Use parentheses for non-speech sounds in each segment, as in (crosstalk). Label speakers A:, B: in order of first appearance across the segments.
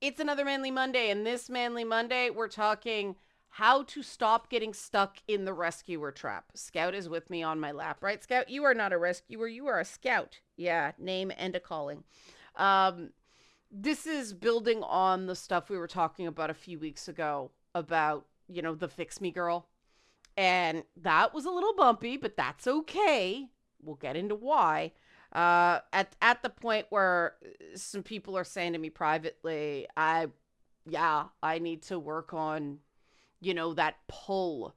A: It's another Manly Monday, and this Manly Monday, we're talking how to stop getting stuck in the rescuer trap. Scout is with me on my lap, right? Scout, you are not a rescuer, you are a scout. Yeah, name and a calling. Um, this is building on the stuff we were talking about a few weeks ago about, you know, the fix me girl. And that was a little bumpy, but that's okay. We'll get into why uh, at at the point where some people are saying to me privately, I, yeah, I need to work on, you know, that pull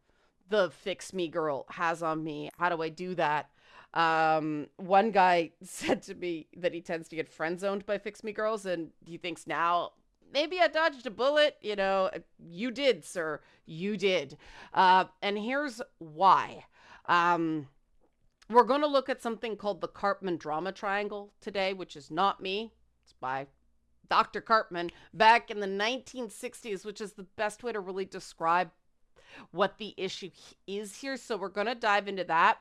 A: the fix me girl has on me. How do I do that? Um, one guy (laughs) said to me that he tends to get friend zoned by fix me girls, and he thinks now maybe I dodged a bullet. You know, you did, sir. You did. Uh, and here's why. Um, we're going to look at something called the Karpman Drama Triangle today, which is not me. It's by Dr. Karpman back in the 1960s, which is the best way to really describe what the issue is here. So we're going to dive into that.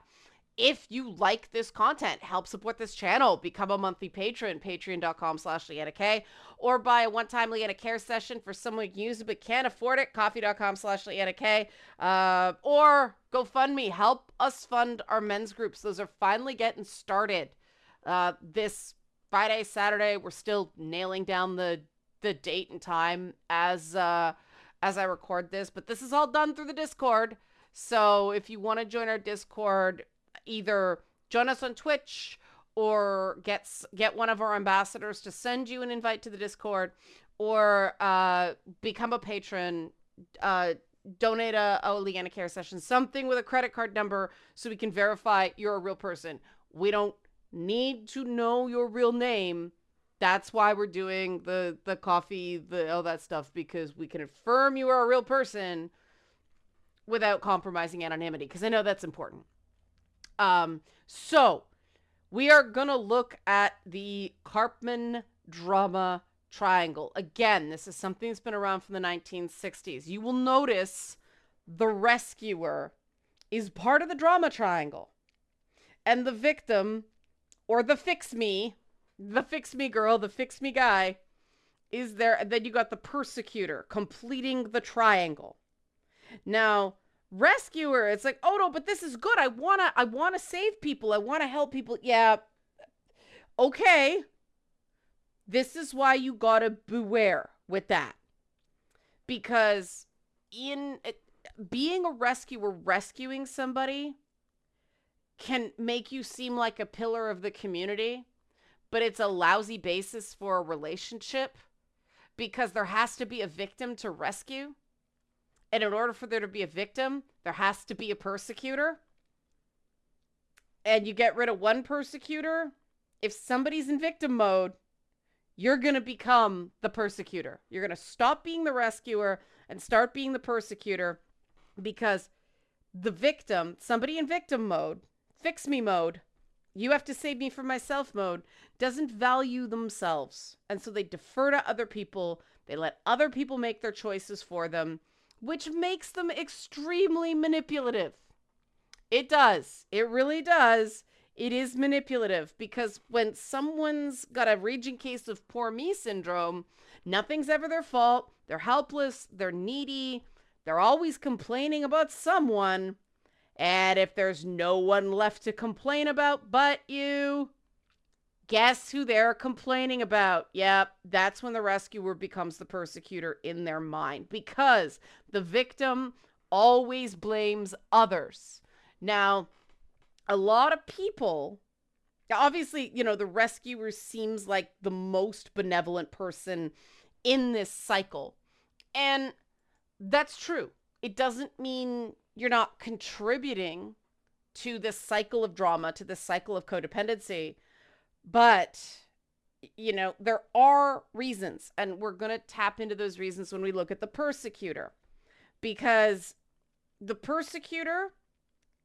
A: If you like this content, help support this channel. Become a monthly patron, patreon.com slash Liana K, or buy a one-time Liana K session for someone who use it but can't afford it, ko-fi.com slash Liana K, uh, or GoFundMe. Help us fund our men's groups. Those are finally getting started. Uh, this Friday, Saturday, we're still nailing down the the date and time as uh, as I record this, but this is all done through the Discord. So if you want to join our Discord, either join us on Twitch or get get one of our ambassadors to send you an invite to the Discord, or uh, become a patron. Uh, donate a, a Liana K session, something with a credit card number, so we can verify you're a real person. We don't need to know your real name. That's why we're doing the the Ko-fi, the all that stuff because we can affirm you are a real person without compromising anonymity because I know that's important. Um, so we are gonna look at the Karpman drama triangle. Again, this is something that's been around from the 1960s. You will notice the rescuer is part of the drama triangle. And the victim, or the fix me, the fix me girl, the fix me guy, is there. And then you got the persecutor completing the triangle. Now, rescuer. It's like oh no but this is good. I want to i want to save people. I want to help people. Yeah. Okay. This is why you got to beware with that. Because in eh, being a rescuer rescuing somebody can make you seem like a pillar of the community but it's a lousy basis for a relationship because there has to be a victim to rescue and in order for there to be a victim, there has to be a persecutor. And you get rid of one persecutor. If somebody's in victim mode, you're going to become the persecutor. You're going to stop being the rescuer and start being the persecutor because the victim, somebody in victim mode, fix me mode, you have to save me from myself mode, doesn't value themselves. And so they defer to other people. They let other people make their choices for them which makes them extremely manipulative. It does. It really does. It is manipulative because when someone's got a raging case of poor me syndrome, nothing's ever their fault. They're helpless, they're needy, they're always complaining about someone. And if there's no one left to complain about but you, Guess who they're complaining about? Yep, that's when the rescuer becomes the persecutor in their mind because the victim always blames others. Now, a lot of people, obviously, you know, the rescuer seems like the most benevolent person in this cycle. And that's true. It doesn't mean you're not contributing to this cycle of drama, to this cycle of codependency but you know, there are reasons, and we're going to tap into those reasons when we look at the persecutor. Because the persecutor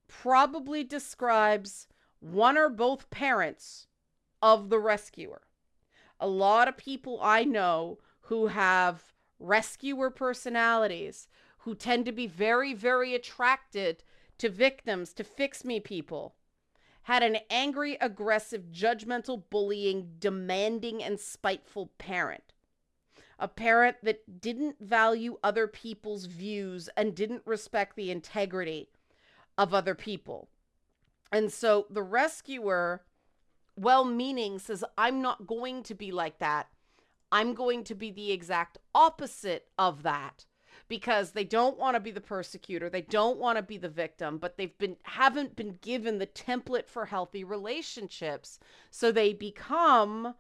A: probably describes one or both parents of the rescuer. A lot of people I know who have rescuer personalities who tend to be very, very attracted to victims, to fix me people had an angry, aggressive, judgmental, bullying, demanding, and spiteful parent. a parent that didn't value other people's views and didn't respect the integrity of other people. And so the rescuer, well meaning, says, I'm not going to be like that. I'm going to be the exact opposite of that because they don't want to be the persecutor they don't want to be the victim but they've been haven't been given the template for healthy relationships so they become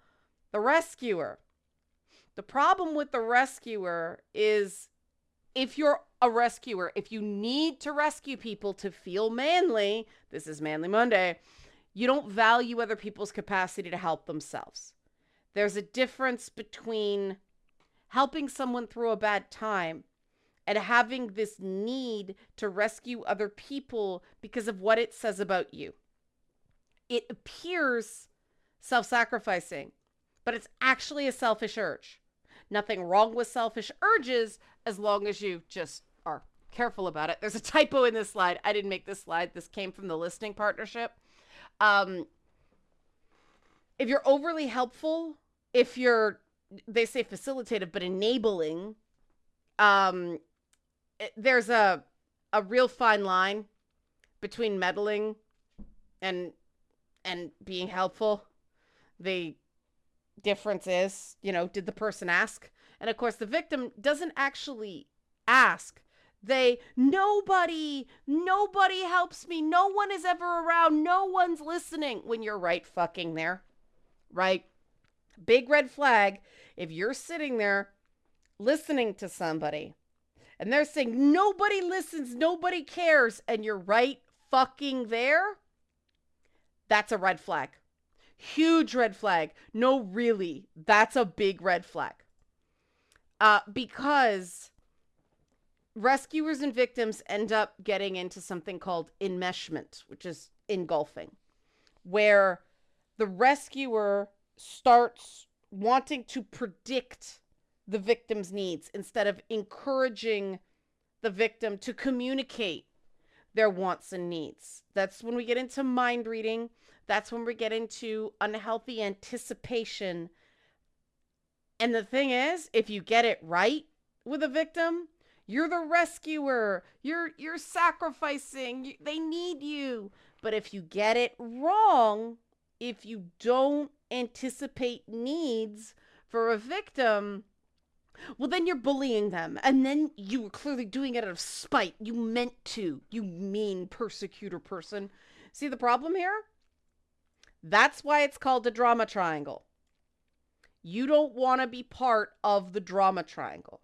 A: the rescuer. The problem with the rescuer is if you're a rescuer if you need to rescue people to feel manly this is manly monday you don't value other people's capacity to help themselves. There's a difference between helping someone through a bad time and having this need to rescue other people because of what it says about you. It appears self sacrificing, but it's actually a selfish urge. Nothing wrong with selfish urges as long as you just are careful about it. There's a typo in this slide. I didn't make this slide, this came from the listening partnership. Um, if you're overly helpful, if you're, they say facilitative, but enabling, um, it, there's a a real fine line between meddling and and being helpful. The difference is, you know, did the person ask? And of course, the victim doesn't actually ask. They nobody nobody helps me. No one is ever around. No one's listening when you're right fucking there. Right? Big red flag if you're sitting there listening to somebody and they're saying nobody listens, nobody cares, and you're right fucking there, that's a red flag. Huge red flag. No, really, that's a big red flag. Uh, because rescuers and victims end up getting into something called enmeshment, which is engulfing, where the rescuer starts wanting to predict the victim's needs instead of encouraging the victim to communicate their wants and needs. That's when we get into mind reading. That's when we get into unhealthy anticipation. And the thing is, if you get it right with a victim, you're the rescuer. You're you're sacrificing. They need you. But if you get it wrong, if you don't anticipate needs for a victim, well, then you're bullying them. And then you were clearly doing it out of spite. You meant to, you mean persecutor person. See the problem here? That's why it's called the drama triangle. You don't want to be part of the drama triangle.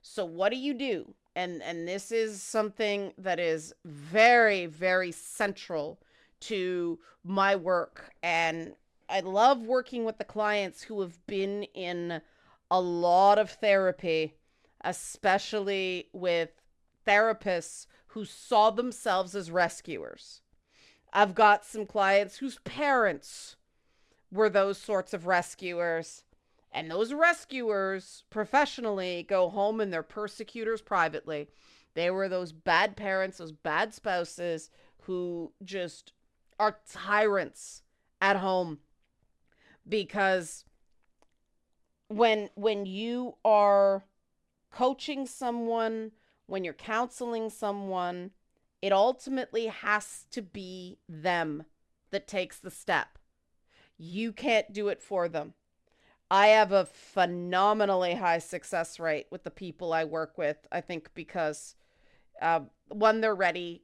A: So what do you do? And and this is something that is very very central to my work and I love working with the clients who have been in a lot of therapy, especially with therapists who saw themselves as rescuers. I've got some clients whose parents were those sorts of rescuers. And those rescuers professionally go home and they're persecutors privately. They were those bad parents, those bad spouses who just are tyrants at home because when when you are coaching someone, when you're counseling someone, it ultimately has to be them that takes the step. You can't do it for them. I have a phenomenally high success rate with the people I work with. I think because uh, one, they're ready.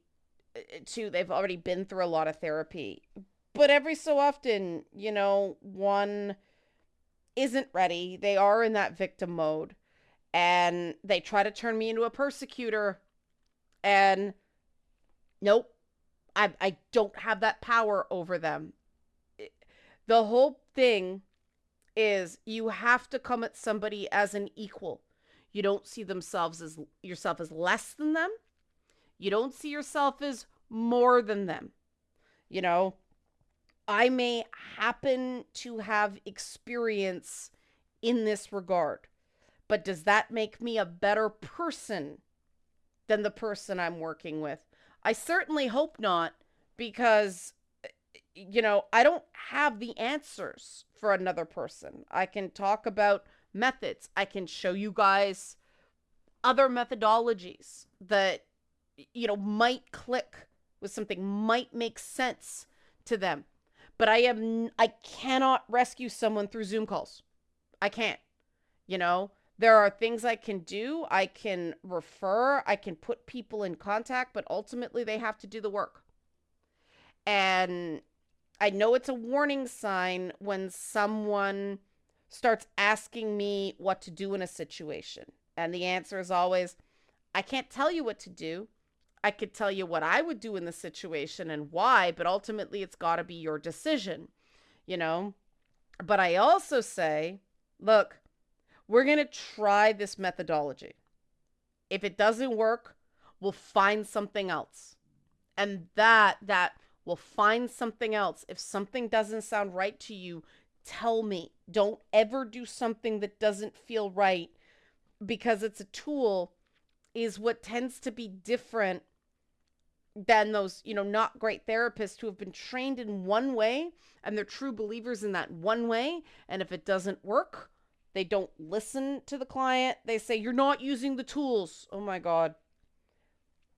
A: Uh, two, they've already been through a lot of therapy. But every so often, you know, one isn't ready. They are in that victim mode and they try to turn me into a persecutor and nope. I I don't have that power over them. The whole thing is you have to come at somebody as an equal. You don't see themselves as yourself as less than them. You don't see yourself as more than them. You know, I may happen to have experience in this regard. But does that make me a better person than the person I'm working with? I certainly hope not, because, you know, I don't have the answers for another person. I can talk about methods. I can show you guys other methodologies that you know might click with something, might make sense to them. But I am I cannot rescue someone through Zoom calls. I can't. You know, there are things I can do. I can refer, I can put people in contact, but ultimately they have to do the work. And I know it's a warning sign when someone starts asking me what to do in a situation. And the answer is always, I can't tell you what to do. I could tell you what I would do in the situation and why, but ultimately it's got to be your decision, you know? But I also say, look, we're going to try this methodology. If it doesn't work, we'll find something else. And that that will find something else. If something doesn't sound right to you, tell me. Don't ever do something that doesn't feel right because it's a tool is what tends to be different than those, you know, not great therapists who have been trained in one way and they're true believers in that one way. And if it doesn't work, they don't listen to the client. They say, You're not using the tools. Oh my God.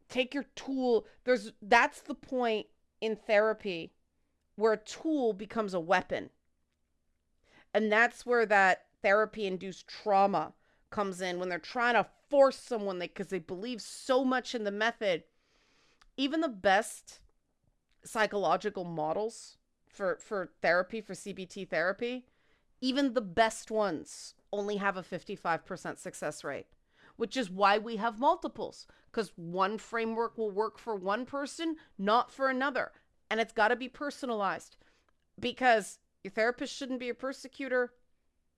A: Take your tool. There's that's the point in therapy where a tool becomes a weapon. And that's where that therapy induced trauma comes in when they're trying to force someone because they believe so much in the method. Even the best psychological models for for therapy for CBT therapy even the best ones only have a 55% success rate, which is why we have multiples, because one framework will work for one person, not for another. And it's got to be personalized because your therapist shouldn't be a persecutor.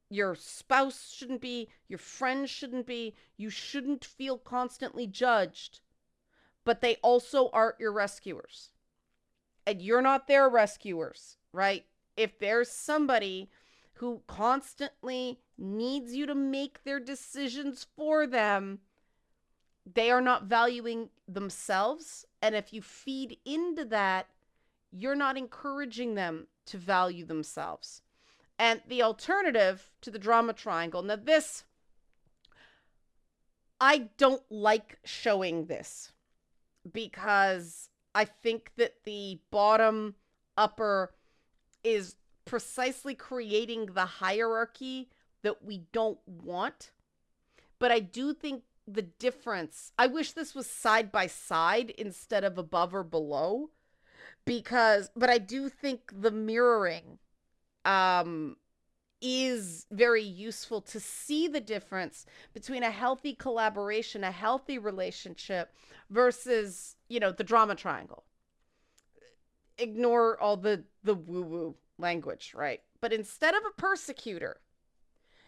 A: Your spouse shouldn't be, your friends shouldn't be, you shouldn't feel constantly judged, but they also aren't your rescuers. And you're not their rescuers, right? If there's somebody who constantly needs you to make their decisions for them, they are not valuing themselves. And if you feed into that, you're not encouraging them to value themselves. And the alternative to the drama triangle, now, this, I don't like showing this because I think that the bottom upper is precisely creating the hierarchy that we don't want. But I do think the difference, I wish this was side by side instead of above or below because but I do think the mirroring um is very useful to see the difference between a healthy collaboration, a healthy relationship versus, you know, the drama triangle. Ignore all the the woo woo language, right? But instead of a persecutor,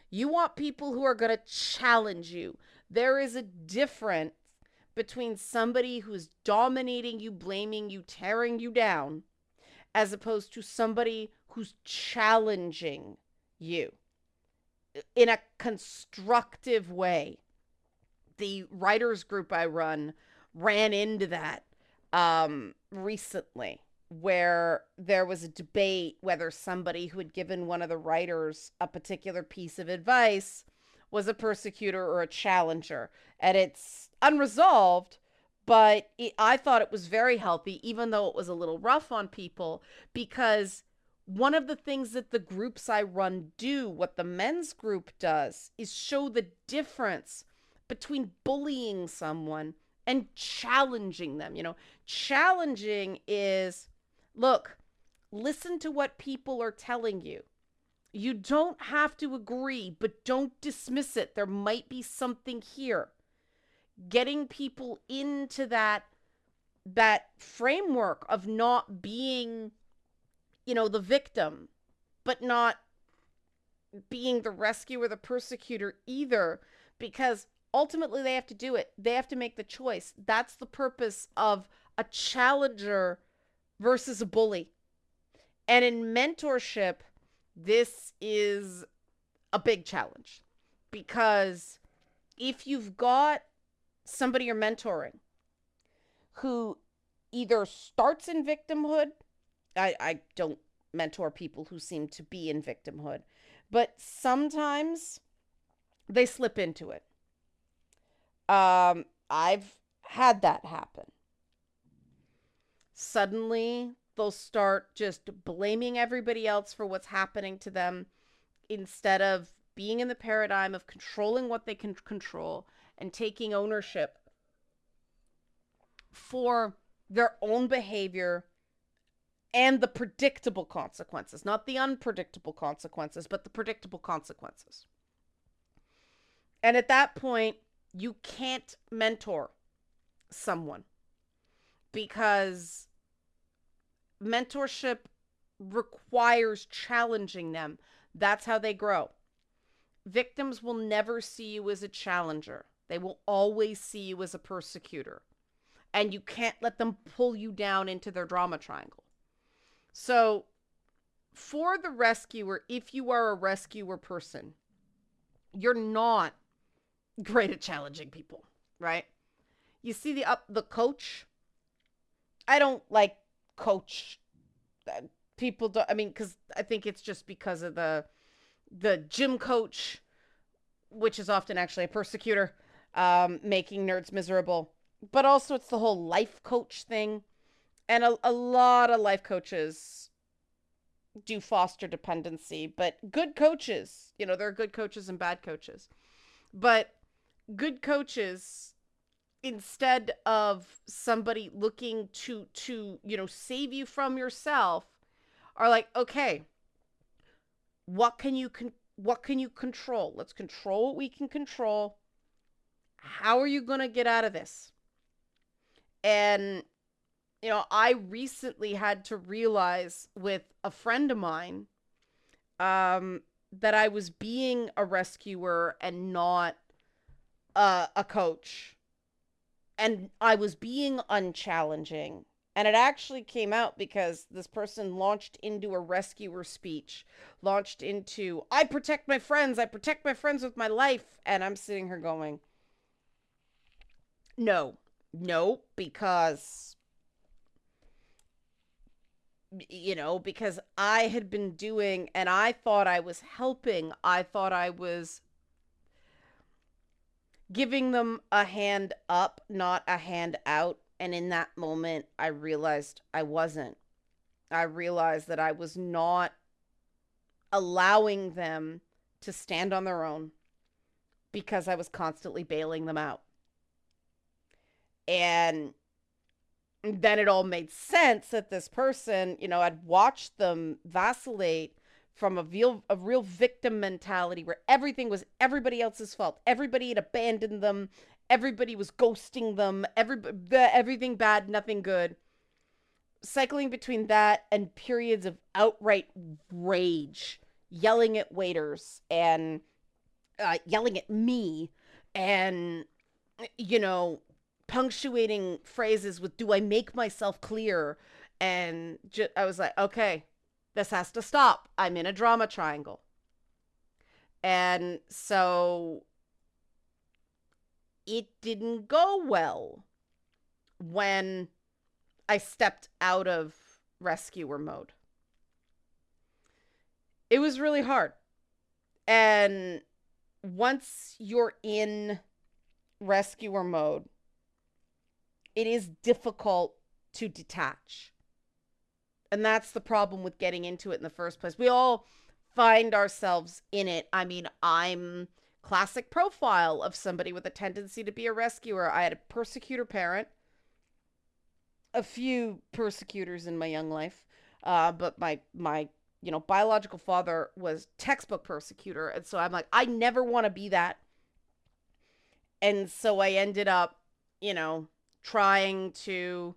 A: you want people who are going to challenge you. There is a difference between somebody who's dominating you, blaming you, tearing you down, as opposed to somebody who's challenging you in a constructive way. The writers group I run ran into that um, recently where there was a debate whether somebody who had given one of the writers a particular piece of advice was a persecutor or a challenger. And it's unresolved, but it, I thought it was very healthy, even though it was a little rough on people, because one of the things that the groups I run do, what the men's group does, is show the difference between bullying someone and challenging them. You know, challenging is Look, listen to what people are telling you. You don't have to agree, but don't dismiss it. There might be something here. Getting people into that that framework of not being you know the victim but not being the rescuer the persecutor either because ultimately they have to do it they have to make the choice that's the purpose of a challenger versus a bully. And in mentorship, this is a big challenge because if you've got somebody you're mentoring who either starts in victimhood, I, I don't mentor people who seem to be in victimhood, but sometimes they slip into it. Um, I've had that happen. Suddenly, they'll start just blaming everybody else for what's happening to them instead of being in the paradigm of controlling what they can control and taking ownership for their own behavior and the predictable consequences, not the unpredictable consequences, but the predictable consequences. And at that point, you can't mentor someone because mentorship requires challenging them. That's how they grow. Victims will never see you as a challenger, they will always see you as a persecutor. And you can't let them pull you down into their drama triangle. So, for the rescuer, if you are a rescuer person, you're not great at challenging people, right? You see the up the coach. I don't like coach uh, people don't I mean cuz I think it's just because of the the gym coach which is often actually a persecutor um making nerds miserable. But also it's the whole life coach thing. And a, a lot of life coaches do foster dependency, but good coaches, you know, there are good coaches and bad coaches. But good coaches instead of somebody looking to to you know save you from yourself are like okay what can you con- what can you control let's control what we can control how are you going to get out of this and you know i recently had to realize with a friend of mine um that i was being a rescuer and not uh, a coach and I was being unchallenging. And it actually came out because this person launched into a rescuer speech, launched into, I protect my friends, I protect my friends with my life. And I'm sitting here going, no, no, because, you know, because I had been doing, and I thought I was helping, I thought I was giving them a hand up, not a hand out. And in that moment, I realized I wasn't. I realized that I was not allowing them to stand on their own because I was constantly bailing them out. And then it all made sense that this person, you know, I'd watched them vacillate from a real a real victim mentality where everything was everybody else's fault. Everybody had abandoned them. Everybody was ghosting them. Every everything bad, nothing good. Cycling between that and periods of outright rage, yelling at waiters and uh, yelling at me, and you know, punctuating phrases with "Do I make myself clear?" And ju- I was like, okay, this has to stop. I'm in a drama triangle. And so it didn't go well when I stepped out of rescuer mode. It was really hard. And once you're in rescuer mode, it is difficult to detach. And that's the problem with getting into it in the first place. We all find ourselves in it. I mean, I'm classic profile of somebody with a tendency to be a rescuer. I had a persecutor parent, a few persecutors in my young life, uh, but my my you know biological father was textbook persecutor, and so I'm like, I never want to be that. And so I ended up, you know, trying to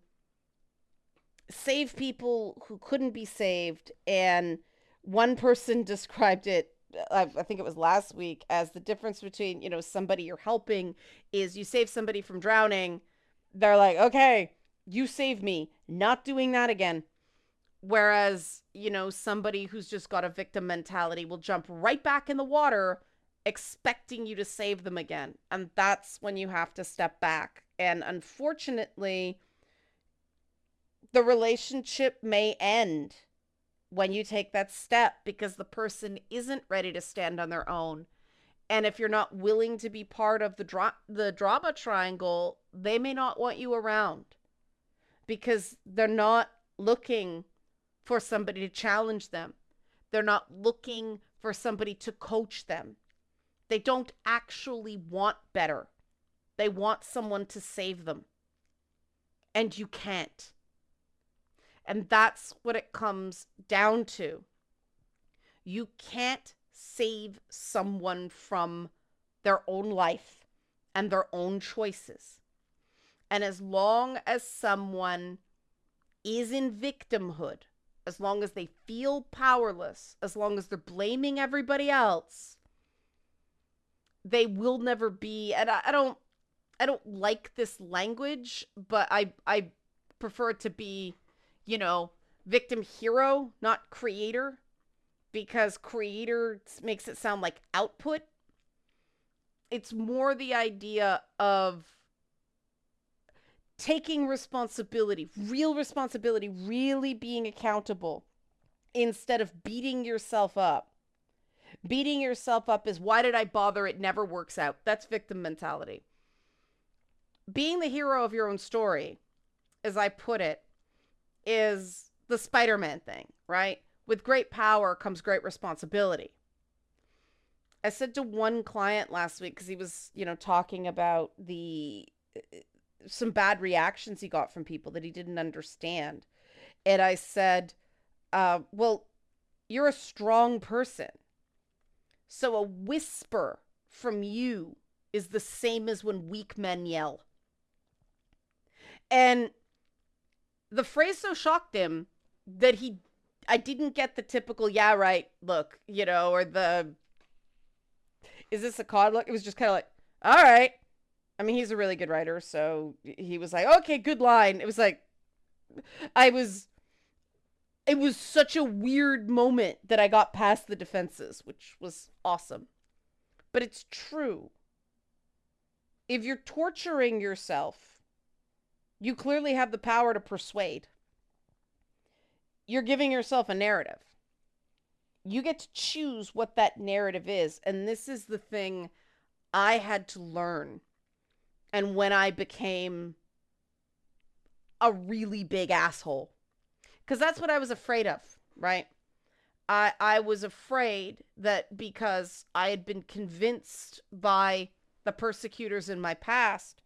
A: save people who couldn't be saved. And one person (laughs) described it, I, I think it was last week, as the difference between, you know, somebody you're helping is you save somebody from drowning. They're like, okay, you save me, not doing that again. Whereas, you know, somebody who's just got a victim mentality will jump right back in the water expecting you to save them again. And that's when you have to step back. And unfortunately, the relationship may end when you take that step because the person isn't ready to stand on their own And if you're not willing to be part of the dra- the drama triangle, they may not want you around because they're not looking for somebody to challenge them. They're not looking for somebody to coach them. They don't actually want better. They want someone to save them. And you can't. And that's what it comes down to. You can't save someone from their own life and their own choices. And as long as someone is in victimhood, as long as they feel powerless, as long as they're blaming everybody else, they will never be. And I, I don't, I don't like this language, but I, I prefer it to be, you know, victim hero, not creator, because creator makes it sound like output. It's more the idea of taking responsibility, real responsibility, really being accountable instead of beating yourself up. Beating yourself up is why did I bother? It never works out. That's victim mentality. Being the hero of your own story, as I put it, is the Spider Man thing, right? With great power comes great responsibility. I said to one client last week because he was, you know, talking about the some bad reactions he got from people that he didn't understand. And I said, uh, Well, you're a strong person. So a whisper from you is the same as when weak men yell. And the phrase so shocked him that he, I didn't get the typical, yeah, right, look, you know, or the, is this a cod look? It was just kind of like, all right. I mean, he's a really good writer, so he was like, "Okay, good line." It was like I was it was such a weird moment that I got past the defenses, which was awesome. But it's true. If you're torturing yourself, you clearly have the power to persuade. You're giving yourself a narrative. You get to choose what that narrative is, and this is the thing I had to learn and when I became a really big asshole. Because that's what I was afraid of, right? I, I was afraid that because I had been convinced by the persecutors in my past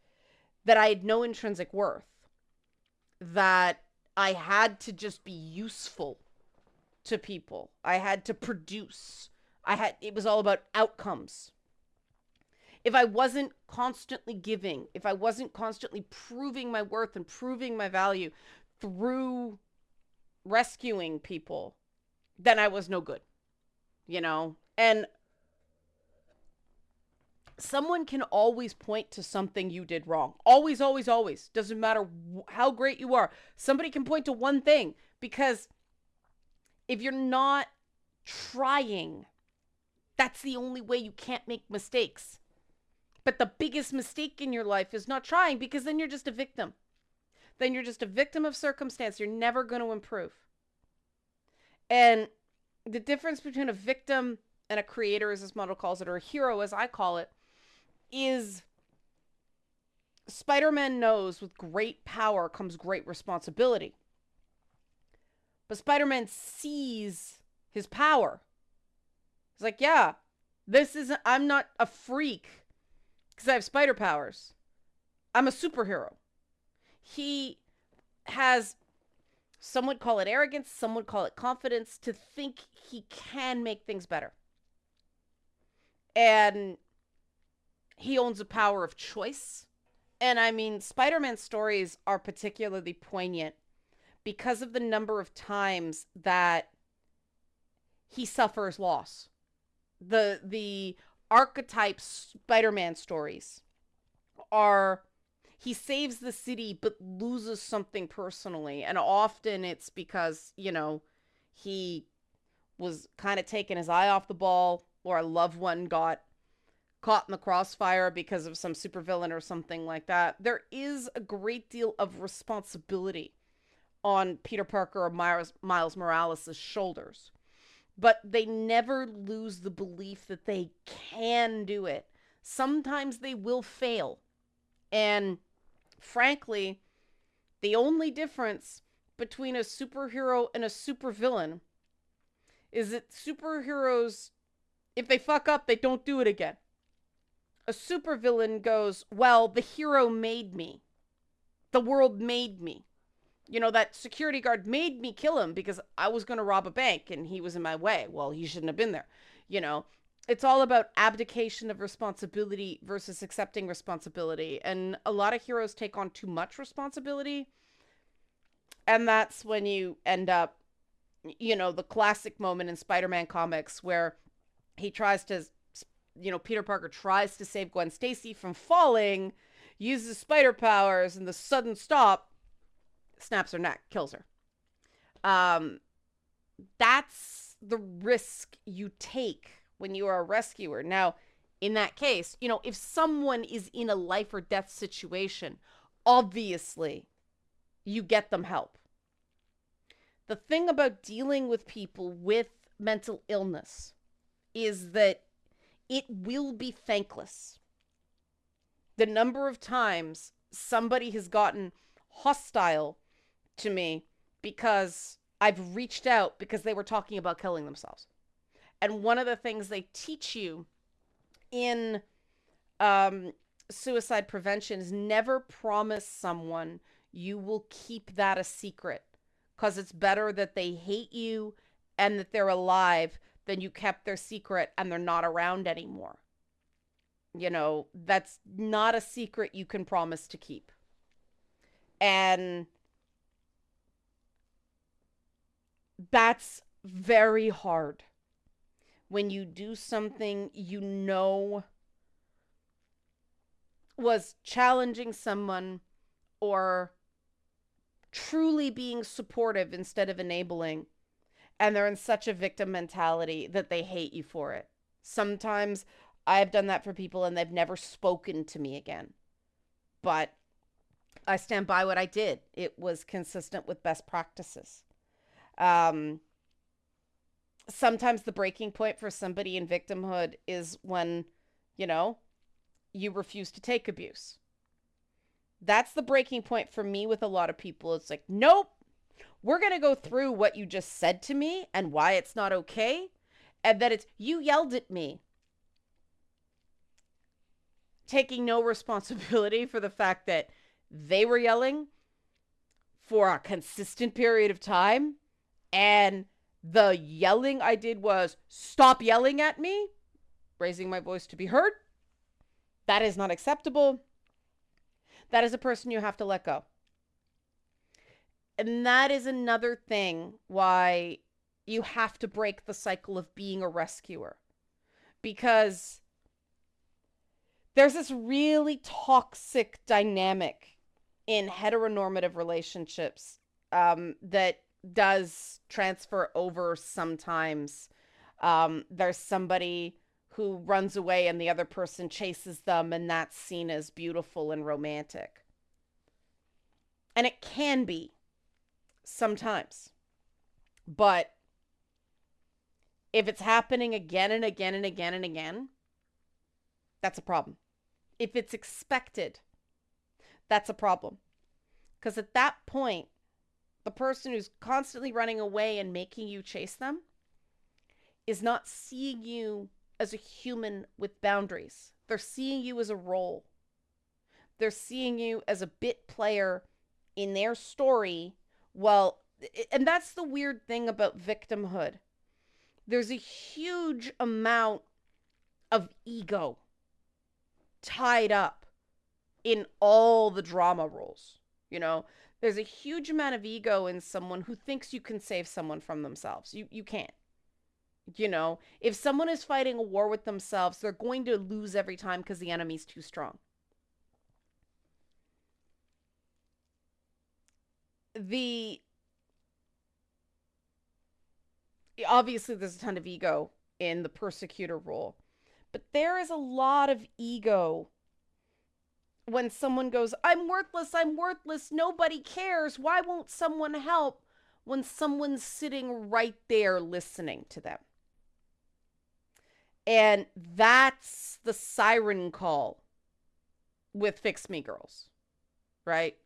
A: that I had no intrinsic worth, that I had to just be useful to people. I had to produce. I had it was all about outcomes if I wasn't constantly giving, if I wasn't constantly proving my worth and proving my value through rescuing people, then I was no good, you know? And someone can always point to something you did wrong. Always, always, always. Doesn't matter how great you are. Somebody can point to one thing because if you're not trying, that's the only way you can't make mistakes. But the biggest mistake in your life is not trying because then you're just a victim. Then you're just a victim of circumstance. You're never going to improve. And the difference between a victim and a creator, as this model calls it, or a hero, as I call it, is Spider Man knows with great power comes great responsibility. But Spider Man sees his power. He's like, yeah, this isn't, I'm not a freak because I have spider powers. I'm a superhero. He has, some would call it arrogance, some would call it confidence, to think he can make things better. And he owns a power of choice. And I mean, Spider Man stories are particularly poignant because of the number of times that he suffers loss. The the archetype Spider-Man stories are he saves the city but loses something personally and often it's because you know he was kind of taking his eye off the ball or a loved one got caught in the crossfire because of some supervillain or something like that there is a great deal of responsibility on peter parker or miles, miles morales' shoulders but they never lose the belief that they can do it. Sometimes they will fail. And frankly, the only difference between a superhero and a supervillain is that superheroes, if they fuck up, they don't do it again. A supervillain goes, Well, the hero made me. The world made me. You know, that security guard made me kill him because I was going to rob a bank and he was in my way. Well, he shouldn't have been there. You know, it's all about abdication of responsibility versus accepting responsibility. And a lot of heroes take on too much responsibility. And that's when you end up, you know, the classic moment in Spider Man comics where he tries to, you know, Peter Parker tries to save Gwen Stacy from falling, uses spider powers, and the sudden stop snaps her neck, kills her. Um, that's the risk you take when you are a rescuer. Now, in that case, you know, if someone is in a life or death situation, obviously you get them help. The thing about dealing with people with mental illness is that it will be thankless. The number of times somebody has gotten hostile to me because I've reached out because they were talking about killing themselves. And one of the things they teach you in um, suicide prevention is never promise someone you will keep that a secret because it's better that they hate you and that they're alive than you kept their secret and they're not around anymore. You know, that's not a secret you can promise to keep. And that's very hard when you do something you know was challenging someone or truly being supportive instead of enabling and they're in such a victim mentality that they hate you for it. Sometimes I've done that for people and they've never spoken to me again. But I stand by what I did. It was consistent with best practices. Um, sometimes the breaking point for somebody in victimhood is when, you know, you refuse to take abuse. That's the breaking point for me with a lot of people. It's like, nope, we're going to go through what you just said to me and why it's not okay. And that it's, you yelled at me. Taking no responsibility for the fact that they were yelling for a consistent period of time and the yelling I did was stop yelling at me, raising my voice to be heard. That is not acceptable. That is a person you have to let go. And that is another thing why you have to break the cycle of being a rescuer. Because there's this really toxic dynamic in heteronormative relationships um, that does transfer over sometimes. Um, there's somebody who runs away and the other person chases them, and that's seen as beautiful and romantic. And it can be sometimes. But if it's happening again and again and again and again, that's a problem. If it's expected, that's a problem. Because at that point, the person who's constantly running away and making you chase them is not seeing you as a human with boundaries. They're seeing you as a role. They're seeing you as a bit player in their story. Well, and that's the weird thing about victimhood. There's a huge amount of ego tied up in all the drama roles. You know, there's a huge amount of ego in someone who thinks you can save someone from themselves. You you can't. You know, if someone is fighting a war with themselves, they're going to lose every time because the enemy's too strong. The obviously there's a ton of ego in the persecutor role, but there is a lot of ego when someone goes, I'm worthless, I'm worthless, nobody cares, why won't someone help? when someone's sitting right there listening to them. And that's the siren call with Fix Me Girls, right?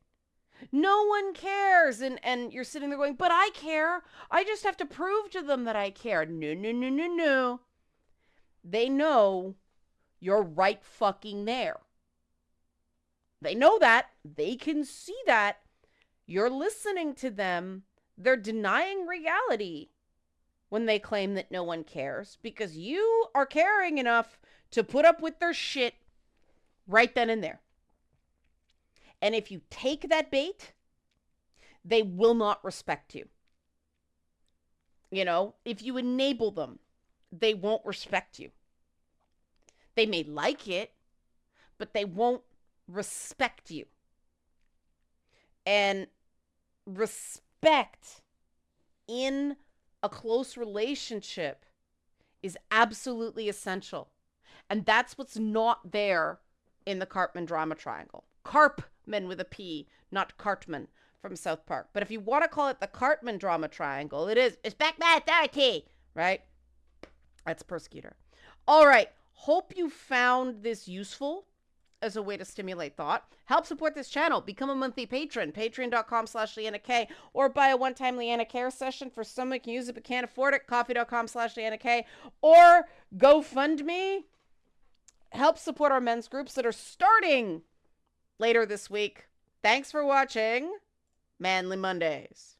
A: No one cares. And, and you're sitting there going, but I care. I just have to prove to them that I care. No, no, no, no, no. They know you're right fucking there. They know that. They can see that. You're listening to them. They're denying reality when they claim that no one cares because you are caring enough to put up with their shit right then and there. And if you take that bait, they will not respect you. You know, if you enable them, they won't respect you. They may like it, but they won't respect you. And respect in a close relationship is absolutely essential. And that's what's not there in the Karpman drama triangle. Karpman with a P, not Cartman from South Park. But if you want to call it the Cartman drama triangle, it is respect my authority, right? That's persecutor. All right. Hope you found this useful as a way to stimulate thought. Help support this channel. Become a monthly patron. Patreon.com slash Liana K. Or buy a one-time Liana K session for someone who can use it but can't afford it. ko-fi.com slash Liana K. Or GoFundMe. Help support our men's groups that are starting later this week. Thanks for watching Manly Mondays.